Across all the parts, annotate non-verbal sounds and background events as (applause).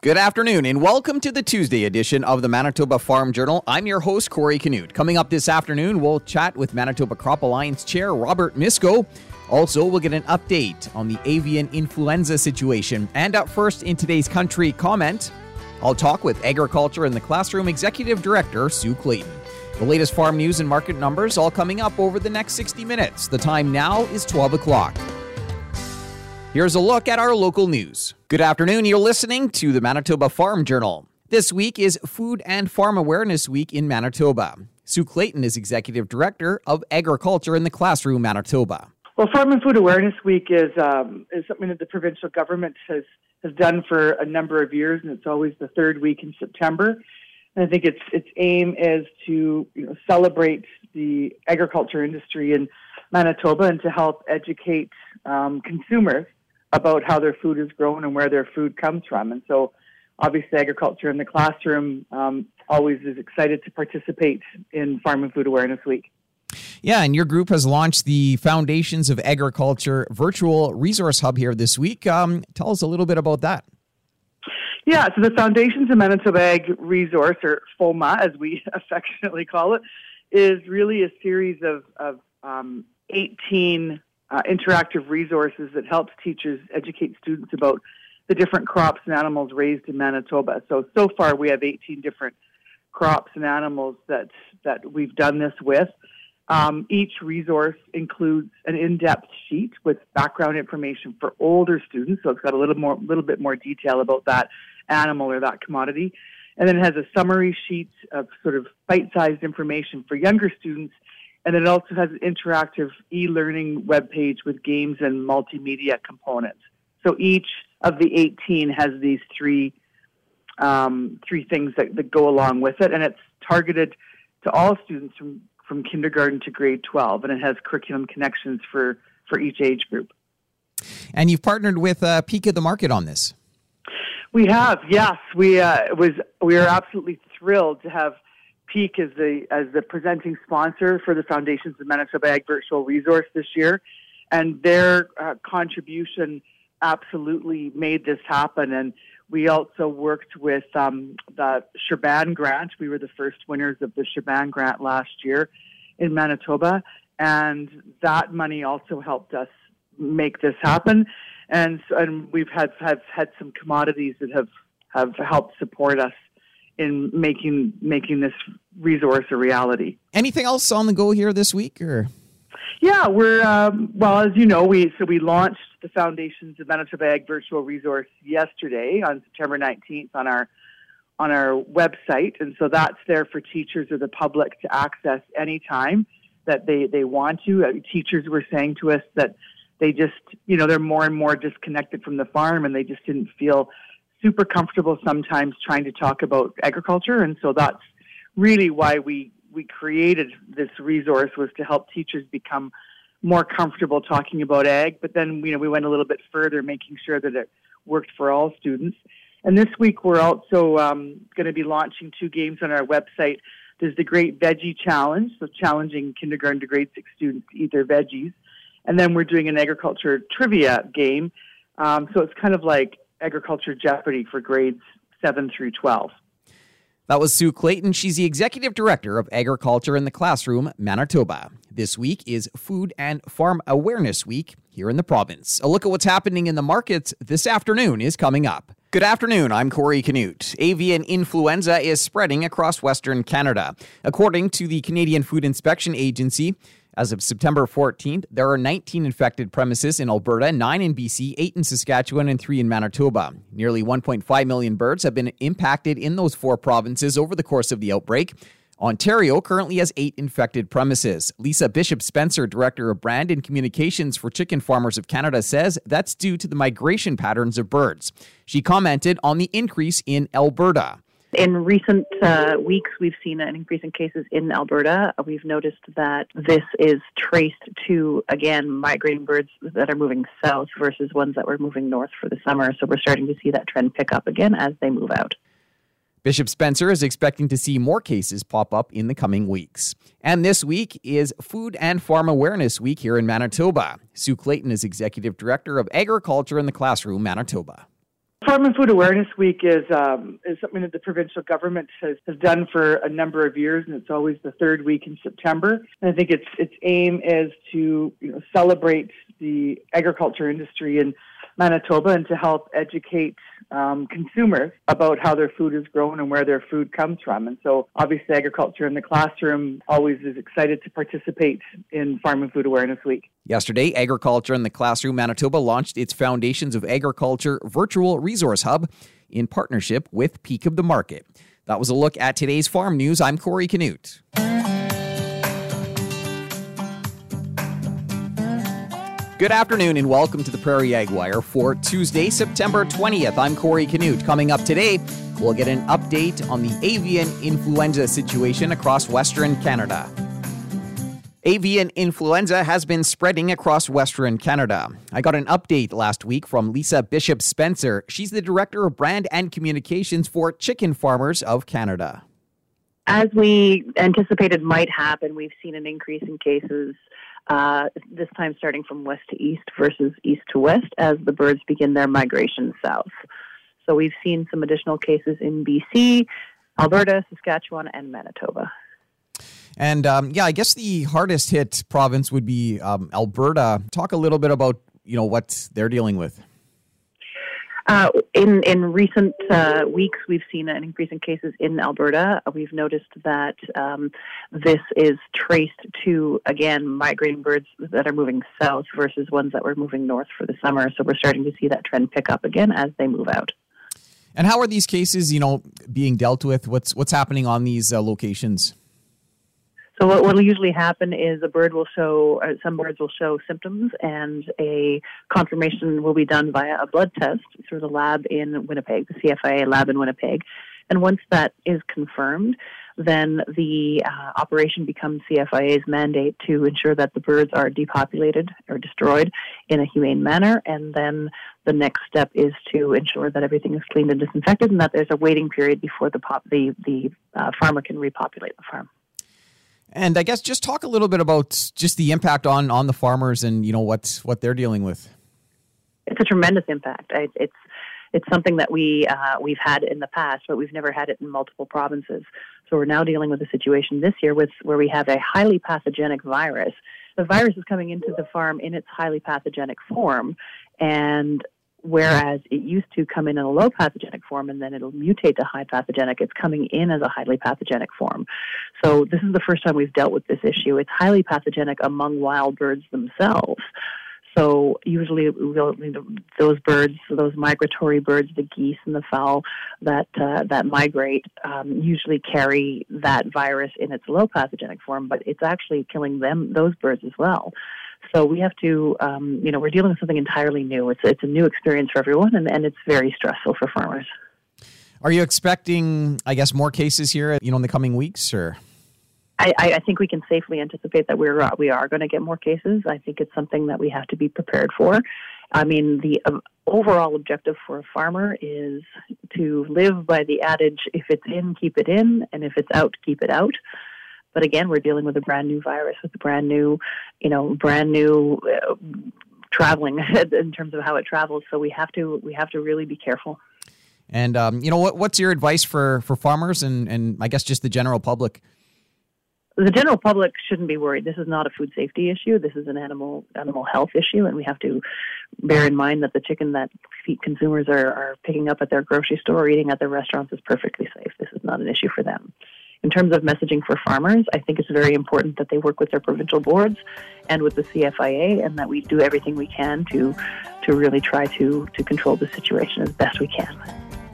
Good afternoon, and welcome to the Tuesday edition of the Manitoba Farm Journal. I'm your host, Corey Canute. Coming up this afternoon, we'll chat with Manitoba Crop Alliance Chair Robert Misko. Also, we'll get an update on the avian influenza situation. And up first in today's country comment, I'll talk with Agriculture in the Classroom Executive Director, Sue Clayton. The latest farm news and market numbers all coming up over the next 60 minutes. The time now is 12 o'clock. Here's a look at our local news. Good afternoon. You're listening to the Manitoba Farm Journal. This week is Food and Farm Awareness Week in Manitoba. Sue Clayton is Executive Director of Agriculture in the Classroom, Manitoba. Well, Farm and Food Awareness Week is um, is something that the provincial government has has done for a number of years, and it's always the third week in September. And I think its its aim is to you know, celebrate the agriculture industry in Manitoba and to help educate um, consumers about how their food is grown and where their food comes from. And so, obviously, agriculture in the classroom um, always is excited to participate in Farm and Food Awareness Week. Yeah, and your group has launched the Foundations of Agriculture virtual resource hub here this week. Um, tell us a little bit about that. Yeah, so the Foundations of Manitoba Ag Resource, or FOMA as we (laughs) affectionately call it, is really a series of, of um, 18 uh, interactive resources that helps teachers educate students about the different crops and animals raised in Manitoba. So so far we have 18 different crops and animals that that we've done this with. Um, each resource includes an in-depth sheet with background information for older students, so it's got a little more, little bit more detail about that animal or that commodity, and then it has a summary sheet of sort of bite-sized information for younger students and it also has an interactive e-learning web page with games and multimedia components. So each of the 18 has these three um, three things that, that go along with it, and it's targeted to all students from, from kindergarten to grade 12, and it has curriculum connections for, for each age group. And you've partnered with uh, Peak of the Market on this. We have, yes. We uh, was we are absolutely thrilled to have Peak as the as the presenting sponsor for the Foundations of Manitoba Ag Virtual Resource this year, and their uh, contribution absolutely made this happen. And we also worked with um, the Shurban Grant. We were the first winners of the Shurban Grant last year in Manitoba, and that money also helped us make this happen. And and we've had have had some commodities that have have helped support us in making making this resource a reality. Anything else on the go here this week, or? Yeah, we're um, well, as you know, we so we launched the Foundations of Manitoba Ag Virtual Resource yesterday on September nineteenth on our on our website, and so that's there for teachers or the public to access anytime that they they want to. Uh, teachers were saying to us that they just you know they're more and more disconnected from the farm, and they just didn't feel super comfortable sometimes trying to talk about agriculture, and so that's really why we we created this resource was to help teachers become more comfortable talking about ag. But then you know we went a little bit further, making sure that it worked for all students. And this week we're also um, going to be launching two games on our website. There's the Great Veggie Challenge, so challenging kindergarten to grade six students to eat their veggies. And then we're doing an agriculture trivia game. Um, so it's kind of like Agriculture Jeopardy for grades 7 through 12. That was Sue Clayton. She's the Executive Director of Agriculture in the Classroom, Manitoba. This week is Food and Farm Awareness Week here in the province. A look at what's happening in the markets this afternoon is coming up. Good afternoon, I'm Corey Canute. Avian influenza is spreading across Western Canada. According to the Canadian Food Inspection Agency, as of September 14th, there are 19 infected premises in Alberta, 9 in BC, 8 in Saskatchewan, and 3 in Manitoba. Nearly 1.5 million birds have been impacted in those four provinces over the course of the outbreak. Ontario currently has eight infected premises. Lisa Bishop Spencer, Director of Brand and Communications for Chicken Farmers of Canada, says that's due to the migration patterns of birds. She commented on the increase in Alberta. In recent uh, weeks, we've seen an increase in cases in Alberta. We've noticed that this is traced to, again, migrating birds that are moving south versus ones that were moving north for the summer. So we're starting to see that trend pick up again as they move out. Bishop Spencer is expecting to see more cases pop up in the coming weeks. And this week is Food and Farm Awareness Week here in Manitoba. Sue Clayton is Executive Director of Agriculture in the Classroom, Manitoba. And Food Awareness Week is um, is something that the provincial government has, has done for a number of years, and it's always the third week in September. And I think its its aim is to you know, celebrate the agriculture industry in Manitoba and to help educate um, consumers about how their food is grown and where their food comes from. And so, obviously, agriculture in the classroom always is excited to participate in Farm and Food Awareness Week. Yesterday, Agriculture in the Classroom Manitoba launched its Foundations of Agriculture virtual resource hub in partnership with Peak of the Market. That was a look at today's farm news. I'm Corey Canute. Good afternoon and welcome to the Prairie Ag Wire for Tuesday, September 20th. I'm Corey Canute. Coming up today, we'll get an update on the avian influenza situation across Western Canada. Avian influenza has been spreading across Western Canada. I got an update last week from Lisa Bishop Spencer. She's the Director of Brand and Communications for Chicken Farmers of Canada. As we anticipated might happen, we've seen an increase in cases uh, this time starting from west to east versus east to west as the birds begin their migration south. So we've seen some additional cases in BC, Alberta, Saskatchewan, and Manitoba. And um, yeah, I guess the hardest hit province would be um, Alberta. Talk a little bit about you know what they're dealing with. Uh, in in recent uh, weeks, we've seen an increase in cases in Alberta. We've noticed that um, this is traced to again migrating birds that are moving south versus ones that were moving north for the summer. So we're starting to see that trend pick up again as they move out. And how are these cases, you know, being dealt with? What's what's happening on these uh, locations? So what will usually happen is a bird will show, uh, some birds will show symptoms, and a confirmation will be done via a blood test through the lab in Winnipeg, the CFIA lab in Winnipeg. And once that is confirmed, then the uh, operation becomes CFIA's mandate to ensure that the birds are depopulated or destroyed in a humane manner. And then the next step is to ensure that everything is cleaned and disinfected, and that there's a waiting period before the pop- the the uh, farmer can repopulate the farm. And I guess just talk a little bit about just the impact on on the farmers and you know what what they're dealing with. It's a tremendous impact. It's it's something that we uh, we've had in the past, but we've never had it in multiple provinces. So we're now dealing with a situation this year with where we have a highly pathogenic virus. The virus is coming into the farm in its highly pathogenic form, and Whereas it used to come in in a low pathogenic form and then it'll mutate to high pathogenic, it's coming in as a highly pathogenic form. So this is the first time we've dealt with this issue. It's highly pathogenic among wild birds themselves. So usually those birds, those migratory birds, the geese and the fowl that uh, that migrate, um, usually carry that virus in its low pathogenic form, but it's actually killing them, those birds as well. So we have to, um, you know, we're dealing with something entirely new. It's it's a new experience for everyone, and, and it's very stressful for farmers. Are you expecting, I guess, more cases here, you know, in the coming weeks, or? I, I think we can safely anticipate that we're uh, we are going to get more cases. I think it's something that we have to be prepared for. I mean, the uh, overall objective for a farmer is to live by the adage: if it's in, keep it in, and if it's out, keep it out. But again, we're dealing with a brand new virus with a brand new, you know, brand new uh, traveling (laughs) in terms of how it travels. So we have to we have to really be careful. And um, you know, what what's your advice for for farmers and and I guess just the general public? the general public shouldn't be worried. This is not a food safety issue. This is an animal animal health issue, and we have to bear in mind that the chicken that consumers are, are picking up at their grocery store or eating at their restaurants is perfectly safe. This is not an issue for them. In terms of messaging for farmers, I think it's very important that they work with their provincial boards and with the CFIA, and that we do everything we can to to really try to to control the situation as best we can.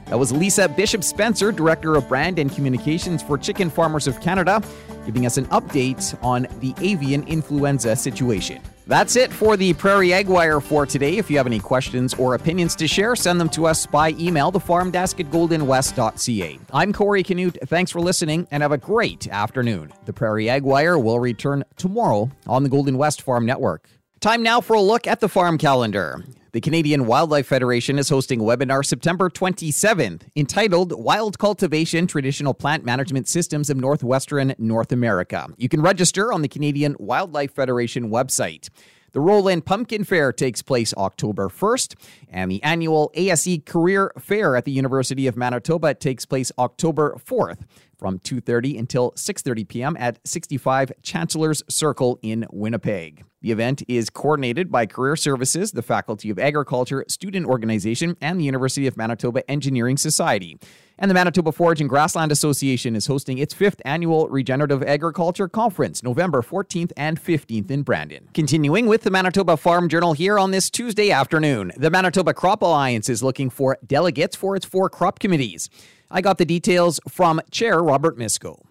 That was Lisa Bishop Spencer, Director of Brand and Communications for Chicken Farmers of Canada, giving us an update on the avian influenza situation. That's it for the Prairie Ag Wire for today. If you have any questions or opinions to share, send them to us by email, thefarmdesk at goldenwest.ca. I'm Corey Canute. Thanks for listening and have a great afternoon. The Prairie Ag Wire will return tomorrow on the Golden West Farm Network. Time now for a look at the farm calendar. The Canadian Wildlife Federation is hosting a webinar September 27th entitled Wild Cultivation Traditional Plant Management Systems of Northwestern North America. You can register on the Canadian Wildlife Federation website. The Roland Pumpkin Fair takes place October 1st, and the annual ASE Career Fair at the University of Manitoba takes place October 4th from 2:30 until 6:30 p.m. at 65 Chancellor's Circle in Winnipeg. The event is coordinated by Career Services, the Faculty of Agriculture Student Organization, and the University of Manitoba Engineering Society. And the Manitoba Forage and Grassland Association is hosting its fifth annual Regenerative Agriculture Conference, November 14th and 15th in Brandon. Continuing with the Manitoba Farm Journal here on this Tuesday afternoon, the Manitoba Crop Alliance is looking for delegates for its four crop committees. I got the details from Chair Robert Misko.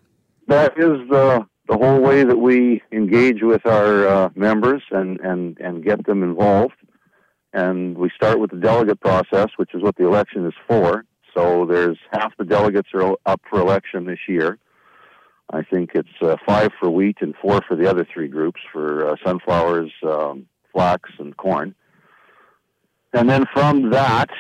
That is the the whole way that we engage with our uh, members and, and, and get them involved. And we start with the delegate process, which is what the election is for. So there's half the delegates are up for election this year. I think it's uh, five for wheat and four for the other three groups for uh, sunflowers, um, flax, and corn. And then from that,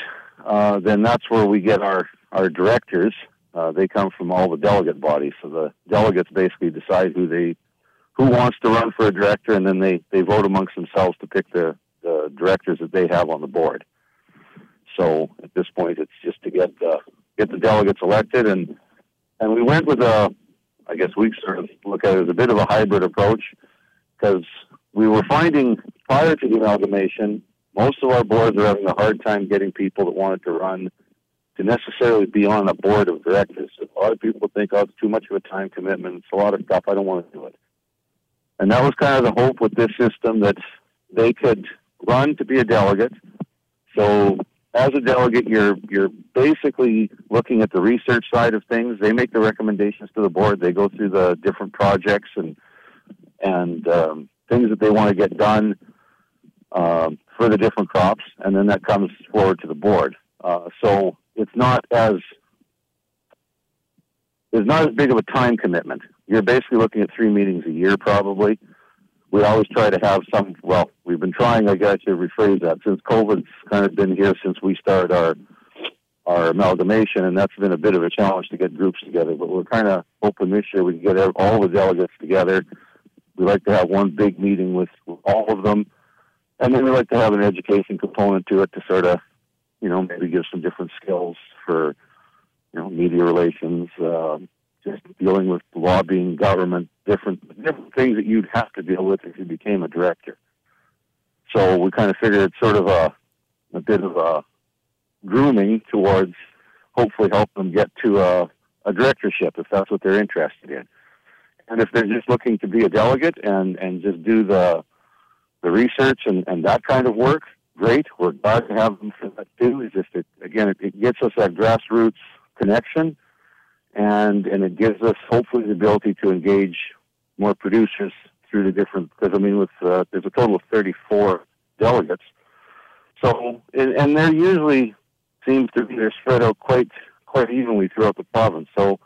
uh, then that's where we get our, our directors. Uh, they come from all the delegate bodies. So the delegates basically decide who they who wants to run for a director, and then they, they vote amongst themselves to pick the, the directors that they have on the board. So at this point, it's just to get the get the delegates elected, and and we went with a, I guess we sort of look at it as a bit of a hybrid approach because we were finding prior to the amalgamation, most of our boards are having a hard time getting people that wanted to run to necessarily be on a board of directors. A lot of people think, oh, it's too much of a time commitment. It's a lot of stuff. I don't want to do it. And that was kind of the hope with this system that they could run to be a delegate. So as a delegate, you're you're basically looking at the research side of things. They make the recommendations to the board. They go through the different projects and and um, things that they want to get done um, for the different crops, and then that comes forward to the board. Uh, so it's not as it's not as big of a time commitment. You're basically looking at three meetings a year, probably we always try to have some. Well, we've been trying. I got to rephrase that since COVID's kind of been here since we started our our amalgamation, and that's been a bit of a challenge to get groups together. But we're kind of hoping this year we can get all the delegates together. We like to have one big meeting with, all of them, and then we like to have an education component to it to sort of, you know, maybe give some different skills for, you know, media relations, uh, just dealing with lobbying, government, different different things that you'd have to deal with if you became a director. So we kind of figured it's sort of a a bit of a grooming towards hopefully help them get to a, a directorship if that's what they're interested in. And if they're just looking to be a delegate and, and just do the the research and, and that kind of work, great. We're glad to have them for that too. Is just it again it, it gets us that grassroots connection and and it gives us hopefully the ability to engage more producers through the different. Because I mean, with uh, there's a total of 34 delegates, so and, and they're usually seems to be they're spread out quite quite evenly throughout the province. So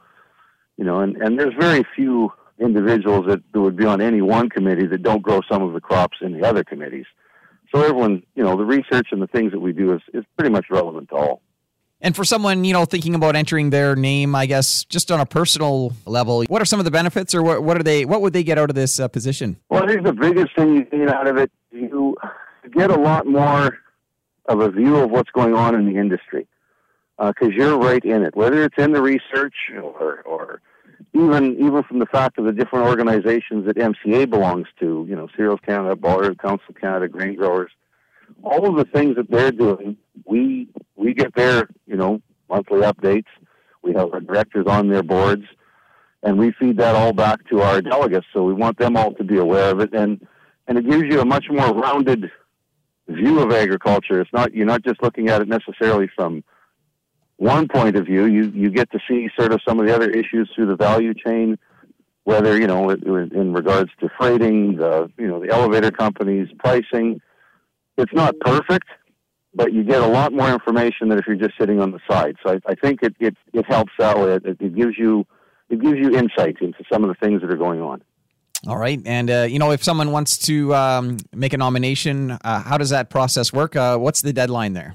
you know, and and there's very few individuals that, would be on any one committee that don't grow some of the crops in the other committees. So everyone, you know, the research and the things that we do is, is pretty much relevant to all. And for someone, you know, thinking about entering their name, I guess, just on a personal level, what are some of the benefits, or what, what are they? What would they get out of this uh, position? Well, I think the biggest thing you get out of it, you get a lot more of a view of what's going on in the industry because uh, you're right in it. Whether it's in the research or, or even even from the fact of the different organizations that MCA belongs to, you know, Cereals Canada, Barley Council Canada, Grain Growers all of the things that they're doing, we we get their you know monthly updates. We have our directors on their boards, and we feed that all back to our delegates. So we want them all to be aware of it, and and it gives you a much more rounded view of agriculture. It's not you're not just looking at it necessarily from one point of view. You you get to see sort of some of the other issues through the value chain, whether you know in regards to freighting, the you know the elevator companies, pricing it's not perfect, but you get a lot more information than if you're just sitting on the side. So I, I think it, it, it helps out. It, it gives you it gives you insight into some of the things that are going on. All right, and uh, you know, if someone wants to um, make a nomination, uh, how does that process work? Uh, what's the deadline there?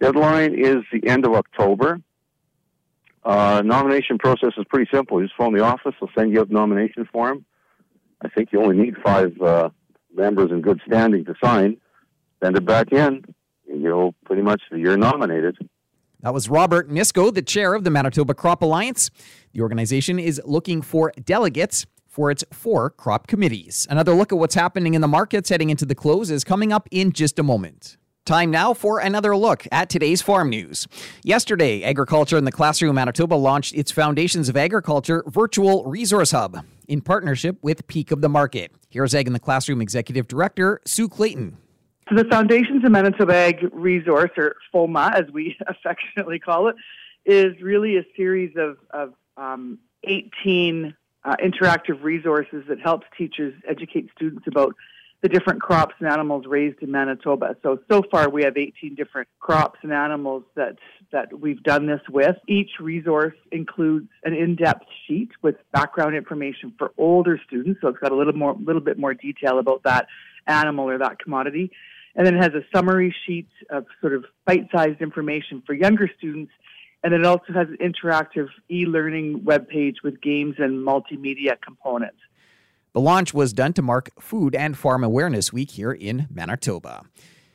Deadline is the end of October. Uh, nomination process is pretty simple. You just phone the office; they'll send you a nomination form. I think you only need five uh, members in good standing to sign, send it back in. You'll pretty much you're nominated. That was Robert Misko, the chair of the Manitoba Crop Alliance. The organization is looking for delegates for its four crop committees. Another look at what's happening in the markets heading into the close is coming up in just a moment. Time now for another look at today's farm news. Yesterday, Agriculture in the Classroom Manitoba launched its Foundations of Agriculture virtual resource hub in partnership with Peak of the Market. Here's Ag in the Classroom Executive Director Sue Clayton. So the Foundations of Manitoba Ag resource, or FOMA as we (laughs) affectionately call it, is really a series of, of um, 18 uh, interactive resources that helps teachers educate students about the different crops and animals raised in Manitoba. So so far we have 18 different crops and animals that that we've done this with. Each resource includes an in-depth sheet with background information for older students, so it's got a little more little bit more detail about that animal or that commodity. And then it has a summary sheet of sort of bite-sized information for younger students and then it also has an interactive e-learning webpage with games and multimedia components. The launch was done to mark Food and Farm Awareness Week here in Manitoba.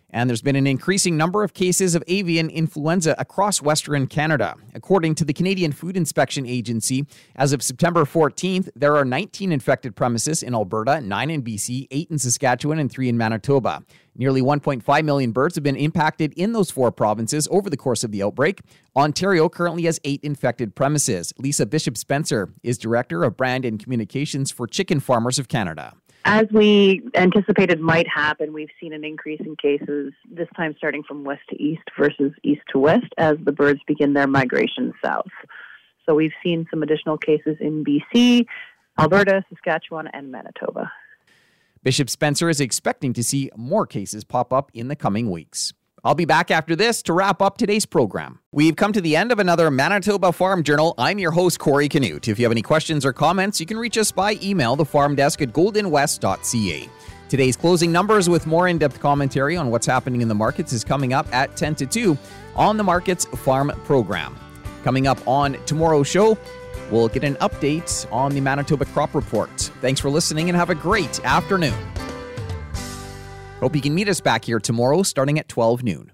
And there's been an increasing number of cases of avian influenza across Western Canada. According to the Canadian Food Inspection Agency, as of September 14th, there are 19 infected premises in Alberta, 9 in BC, 8 in Saskatchewan, and 3 in Manitoba. Nearly 1.5 million birds have been impacted in those four provinces over the course of the outbreak. Ontario currently has eight infected premises. Lisa Bishop Spencer is Director of Brand and Communications for Chicken Farmers of Canada. As we anticipated might happen, we've seen an increase in cases, this time starting from west to east versus east to west, as the birds begin their migration south. So we've seen some additional cases in BC, Alberta, Saskatchewan, and Manitoba. Bishop Spencer is expecting to see more cases pop up in the coming weeks. I'll be back after this to wrap up today's program. We've come to the end of another Manitoba Farm Journal. I'm your host, Corey Canute. If you have any questions or comments, you can reach us by email, the farm desk at goldenwest.ca. Today's closing numbers with more in depth commentary on what's happening in the markets is coming up at 10 to 2 on the Markets Farm program. Coming up on tomorrow's show, We'll get an update on the Manitoba Crop Report. Thanks for listening and have a great afternoon. Hope you can meet us back here tomorrow starting at 12 noon.